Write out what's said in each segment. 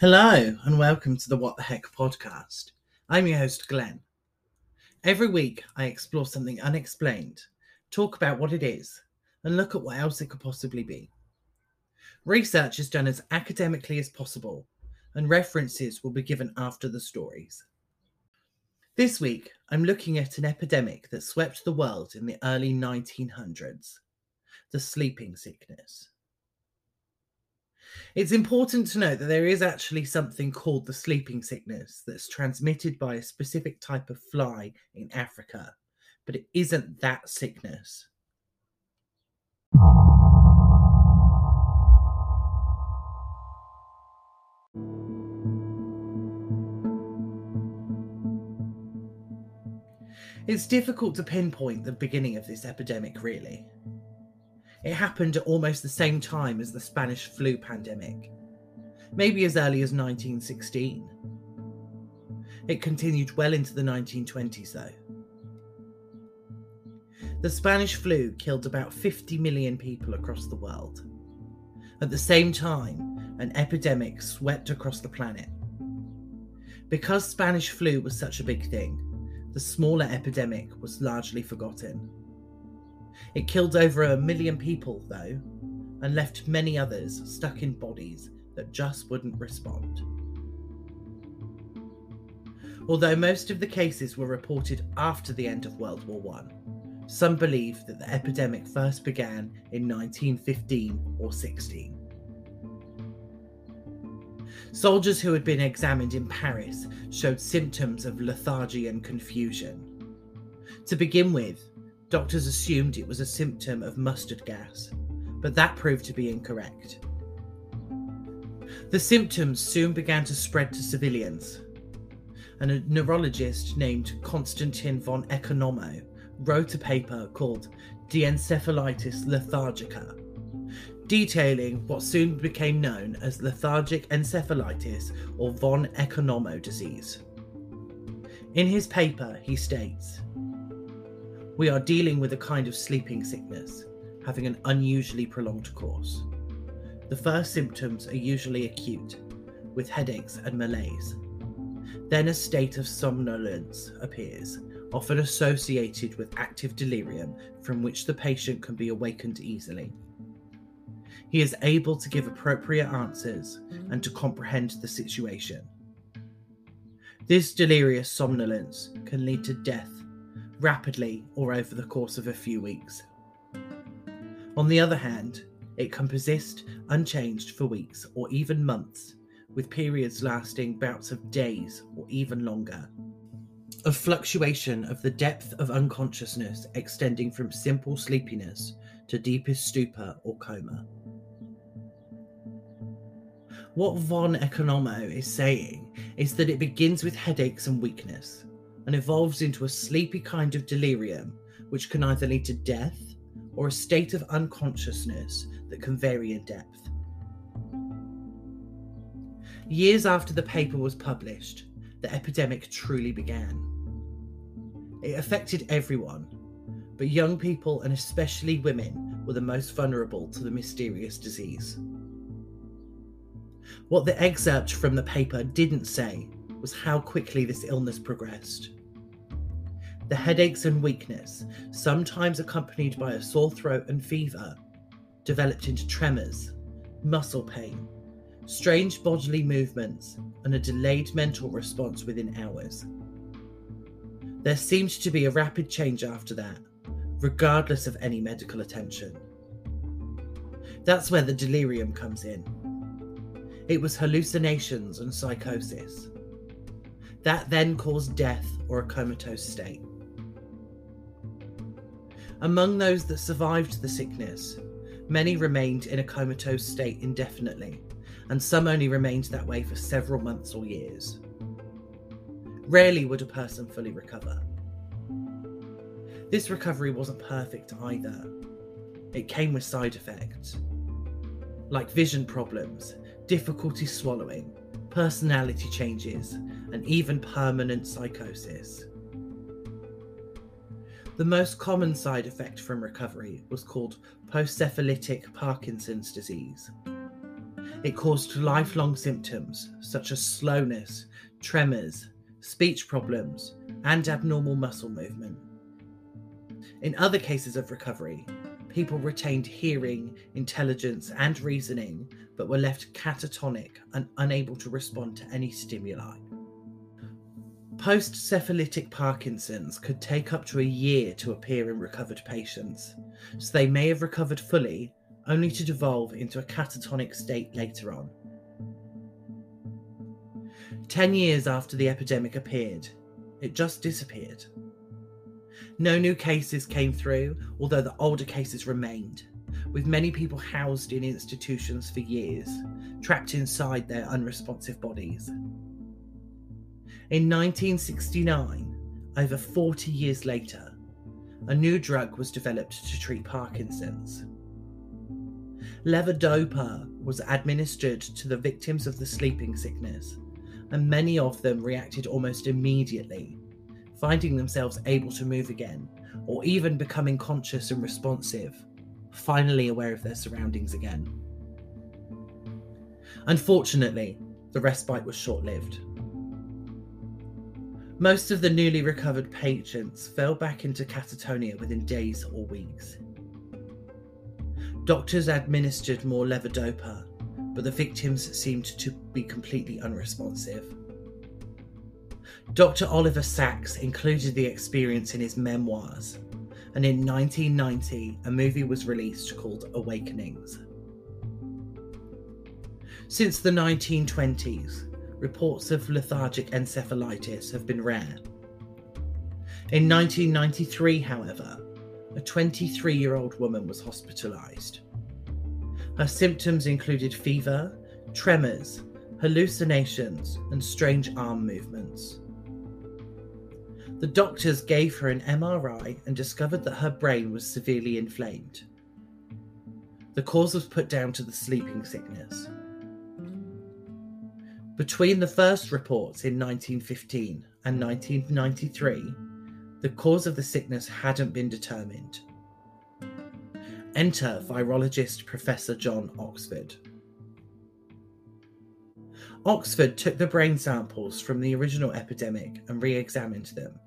Hello, and welcome to the What the Heck podcast. I'm your host, Glen. Every week, I explore something unexplained, talk about what it is, and look at what else it could possibly be. Research is done as academically as possible, and references will be given after the stories. This week, I'm looking at an epidemic that swept the world in the early 1900s the sleeping sickness. It's important to note that there is actually something called the sleeping sickness that's transmitted by a specific type of fly in Africa, but it isn't that sickness. It's difficult to pinpoint the beginning of this epidemic, really. It happened at almost the same time as the Spanish flu pandemic, maybe as early as 1916. It continued well into the 1920s, though. The Spanish flu killed about 50 million people across the world. At the same time, an epidemic swept across the planet. Because Spanish flu was such a big thing, the smaller epidemic was largely forgotten. It killed over a million people, though, and left many others stuck in bodies that just wouldn't respond. Although most of the cases were reported after the end of World War I, some believe that the epidemic first began in 1915 or 16. Soldiers who had been examined in Paris showed symptoms of lethargy and confusion. To begin with, Doctors assumed it was a symptom of mustard gas, but that proved to be incorrect. The symptoms soon began to spread to civilians, and a neurologist named Konstantin von Economo wrote a paper called Die Encephalitis Lethargica, detailing what soon became known as lethargic encephalitis or von Economo disease. In his paper, he states we are dealing with a kind of sleeping sickness, having an unusually prolonged course. The first symptoms are usually acute, with headaches and malaise. Then a state of somnolence appears, often associated with active delirium from which the patient can be awakened easily. He is able to give appropriate answers and to comprehend the situation. This delirious somnolence can lead to death rapidly or over the course of a few weeks. On the other hand, it can persist unchanged for weeks or even months, with periods lasting bouts of days or even longer. A fluctuation of the depth of unconsciousness extending from simple sleepiness to deepest stupor or coma. What von Economo is saying is that it begins with headaches and weakness, and evolves into a sleepy kind of delirium, which can either lead to death or a state of unconsciousness that can vary in depth. Years after the paper was published, the epidemic truly began. It affected everyone, but young people and especially women were the most vulnerable to the mysterious disease. What the excerpt from the paper didn't say was how quickly this illness progressed. The headaches and weakness, sometimes accompanied by a sore throat and fever, developed into tremors, muscle pain, strange bodily movements, and a delayed mental response within hours. There seemed to be a rapid change after that, regardless of any medical attention. That's where the delirium comes in. It was hallucinations and psychosis. That then caused death or a comatose state. Among those that survived the sickness, many remained in a comatose state indefinitely, and some only remained that way for several months or years. Rarely would a person fully recover. This recovery wasn't perfect either. It came with side effects, like vision problems, difficulty swallowing, personality changes, and even permanent psychosis. The most common side effect from recovery was called postcephalytic Parkinson's disease. It caused lifelong symptoms such as slowness, tremors, speech problems, and abnormal muscle movement. In other cases of recovery, people retained hearing, intelligence, and reasoning, but were left catatonic and unable to respond to any stimuli. Post cephalitic Parkinson's could take up to a year to appear in recovered patients, so they may have recovered fully only to devolve into a catatonic state later on. Ten years after the epidemic appeared, it just disappeared. No new cases came through, although the older cases remained, with many people housed in institutions for years, trapped inside their unresponsive bodies. In 1969, over 40 years later, a new drug was developed to treat Parkinson's. Levodopa was administered to the victims of the sleeping sickness, and many of them reacted almost immediately, finding themselves able to move again, or even becoming conscious and responsive, finally aware of their surroundings again. Unfortunately, the respite was short lived. Most of the newly recovered patients fell back into catatonia within days or weeks. Doctors administered more levodopa, but the victims seemed to be completely unresponsive. Dr. Oliver Sacks included the experience in his memoirs, and in 1990, a movie was released called Awakenings. Since the 1920s, reports of lethargic encephalitis have been rare. In 1993, however, a 23 year old woman was hospitalised. Her symptoms included fever, tremors, hallucinations, and strange arm movements. The doctors gave her an MRI and discovered that her brain was severely inflamed. The cause was put down to the sleeping sickness. Between the first reports in 1915 and 1993, the cause of the sickness hadn't been determined. Enter virologist Professor John Oxford. Oxford took the brain samples from the original epidemic and re examined them.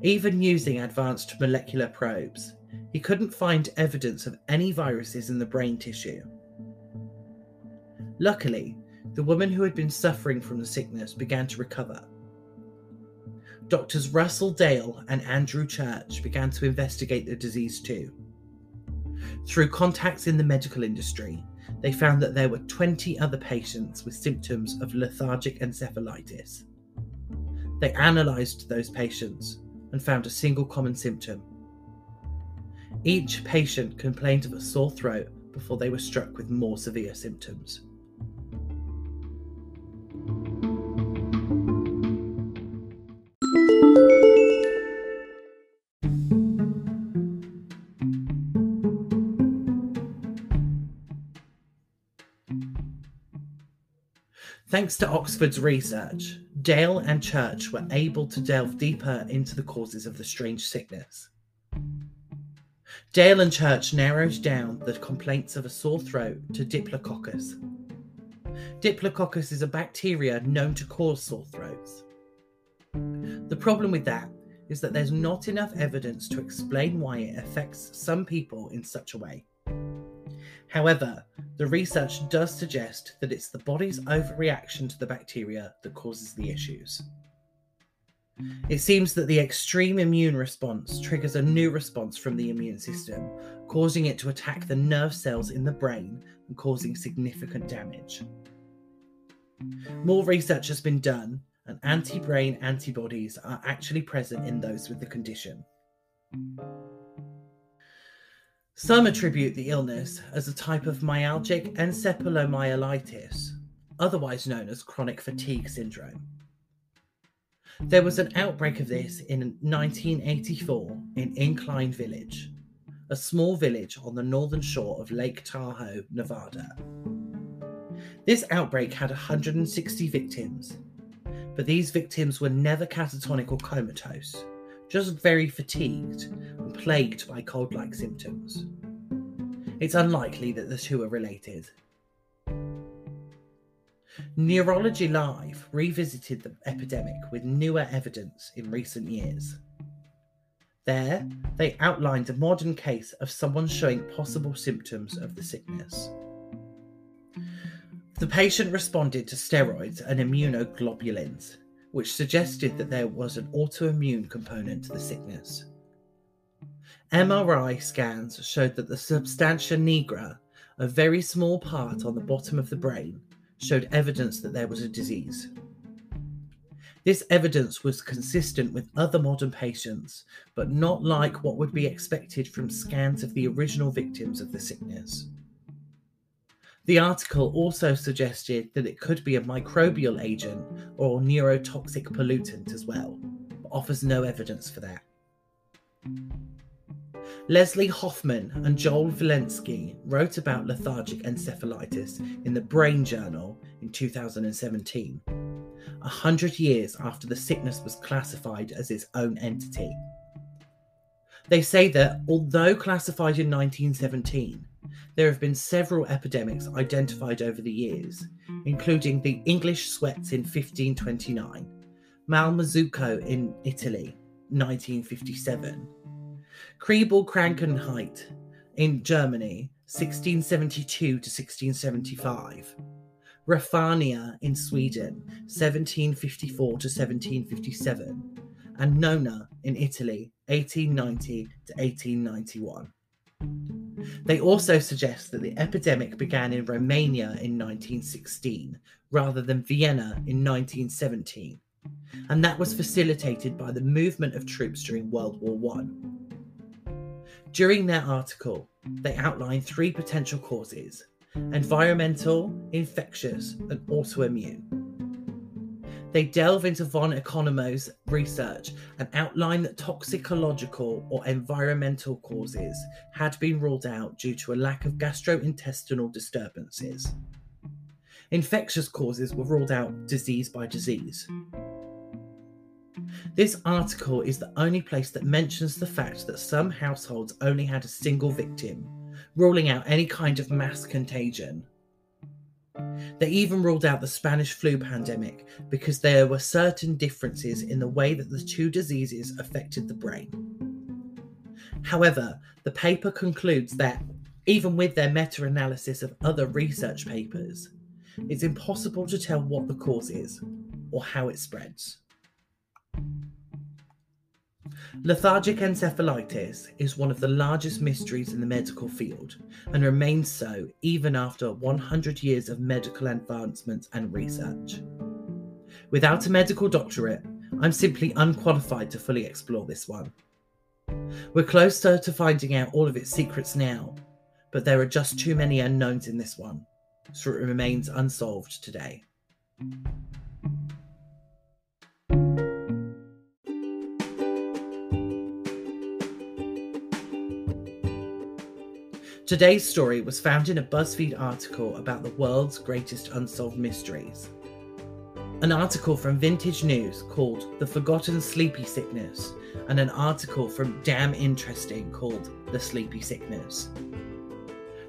Even using advanced molecular probes, he couldn't find evidence of any viruses in the brain tissue. Luckily, the woman who had been suffering from the sickness began to recover. Doctors Russell Dale and Andrew Church began to investigate the disease too. Through contacts in the medical industry, they found that there were 20 other patients with symptoms of lethargic encephalitis. They analysed those patients and found a single common symptom. Each patient complained of a sore throat before they were struck with more severe symptoms. Thanks to Oxford's research, Dale and Church were able to delve deeper into the causes of the strange sickness. Dale and Church narrowed down the complaints of a sore throat to Diplococcus. Diplococcus is a bacteria known to cause sore throats. The problem with that is that there's not enough evidence to explain why it affects some people in such a way. However, the research does suggest that it's the body's overreaction to the bacteria that causes the issues. It seems that the extreme immune response triggers a new response from the immune system, causing it to attack the nerve cells in the brain and causing significant damage. More research has been done, and anti brain antibodies are actually present in those with the condition. Some attribute the illness as a type of myalgic encephalomyelitis, otherwise known as chronic fatigue syndrome. There was an outbreak of this in 1984 in Incline Village, a small village on the northern shore of Lake Tahoe, Nevada. This outbreak had 160 victims, but these victims were never catatonic or comatose just very fatigued plagued by cold like symptoms. It's unlikely that the two are related. Neurology Live revisited the epidemic with newer evidence in recent years. There, they outlined a modern case of someone showing possible symptoms of the sickness. The patient responded to steroids and immunoglobulins, which suggested that there was an autoimmune component to the sickness. MRI scans showed that the substantia nigra, a very small part on the bottom of the brain, showed evidence that there was a disease. This evidence was consistent with other modern patients, but not like what would be expected from scans of the original victims of the sickness. The article also suggested that it could be a microbial agent or neurotoxic pollutant as well, but offers no evidence for that. Leslie Hoffman and Joel Vilensky wrote about lethargic encephalitis in the Brain Journal in 2017, a hundred years after the sickness was classified as its own entity. They say that, although classified in 1917, there have been several epidemics identified over the years, including the English sweats in 1529, Malmazucco in Italy, 1957 Kriebel-Krankheit in Germany, 1672 to 1675. Raphania in Sweden, 1754 to 1757. And Nona in Italy, 1890 to 1891. They also suggest that the epidemic began in Romania in 1916 rather than Vienna in 1917, and that was facilitated by the movement of troops during World War One. During their article, they outline three potential causes environmental, infectious, and autoimmune. They delve into von Economo's research and outline that toxicological or environmental causes had been ruled out due to a lack of gastrointestinal disturbances. Infectious causes were ruled out disease by disease. This article is the only place that mentions the fact that some households only had a single victim, ruling out any kind of mass contagion. They even ruled out the Spanish flu pandemic because there were certain differences in the way that the two diseases affected the brain. However, the paper concludes that, even with their meta analysis of other research papers, it's impossible to tell what the cause is or how it spreads. Lethargic encephalitis is one of the largest mysteries in the medical field and remains so even after 100 years of medical advancements and research. Without a medical doctorate, I'm simply unqualified to fully explore this one. We're closer to finding out all of its secrets now, but there are just too many unknowns in this one, so it remains unsolved today. Today's story was found in a BuzzFeed article about the world's greatest unsolved mysteries. An article from Vintage News called The Forgotten Sleepy Sickness, and an article from Damn Interesting called The Sleepy Sickness.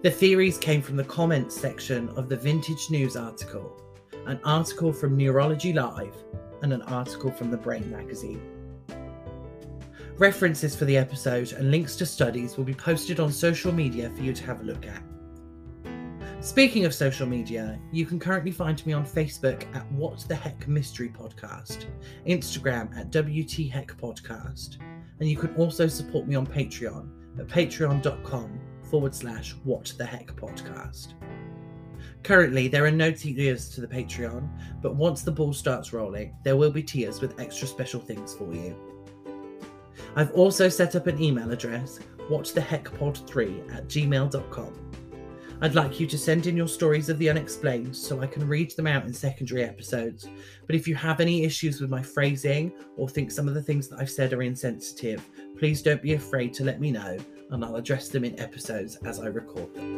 The theories came from the comments section of the Vintage News article, an article from Neurology Live, and an article from the Brain magazine. References for the episode and links to studies will be posted on social media for you to have a look at. Speaking of social media, you can currently find me on Facebook at What the Heck Mystery Podcast, Instagram at WT Heck Podcast, and you can also support me on Patreon at patreon.com forward slash What the Heck Podcast. Currently, there are no tiers to the Patreon, but once the ball starts rolling, there will be tiers with extra special things for you. I've also set up an email address, whattheheckpod3 at gmail.com. I'd like you to send in your stories of the unexplained so I can read them out in secondary episodes. But if you have any issues with my phrasing or think some of the things that I've said are insensitive, please don't be afraid to let me know and I'll address them in episodes as I record them.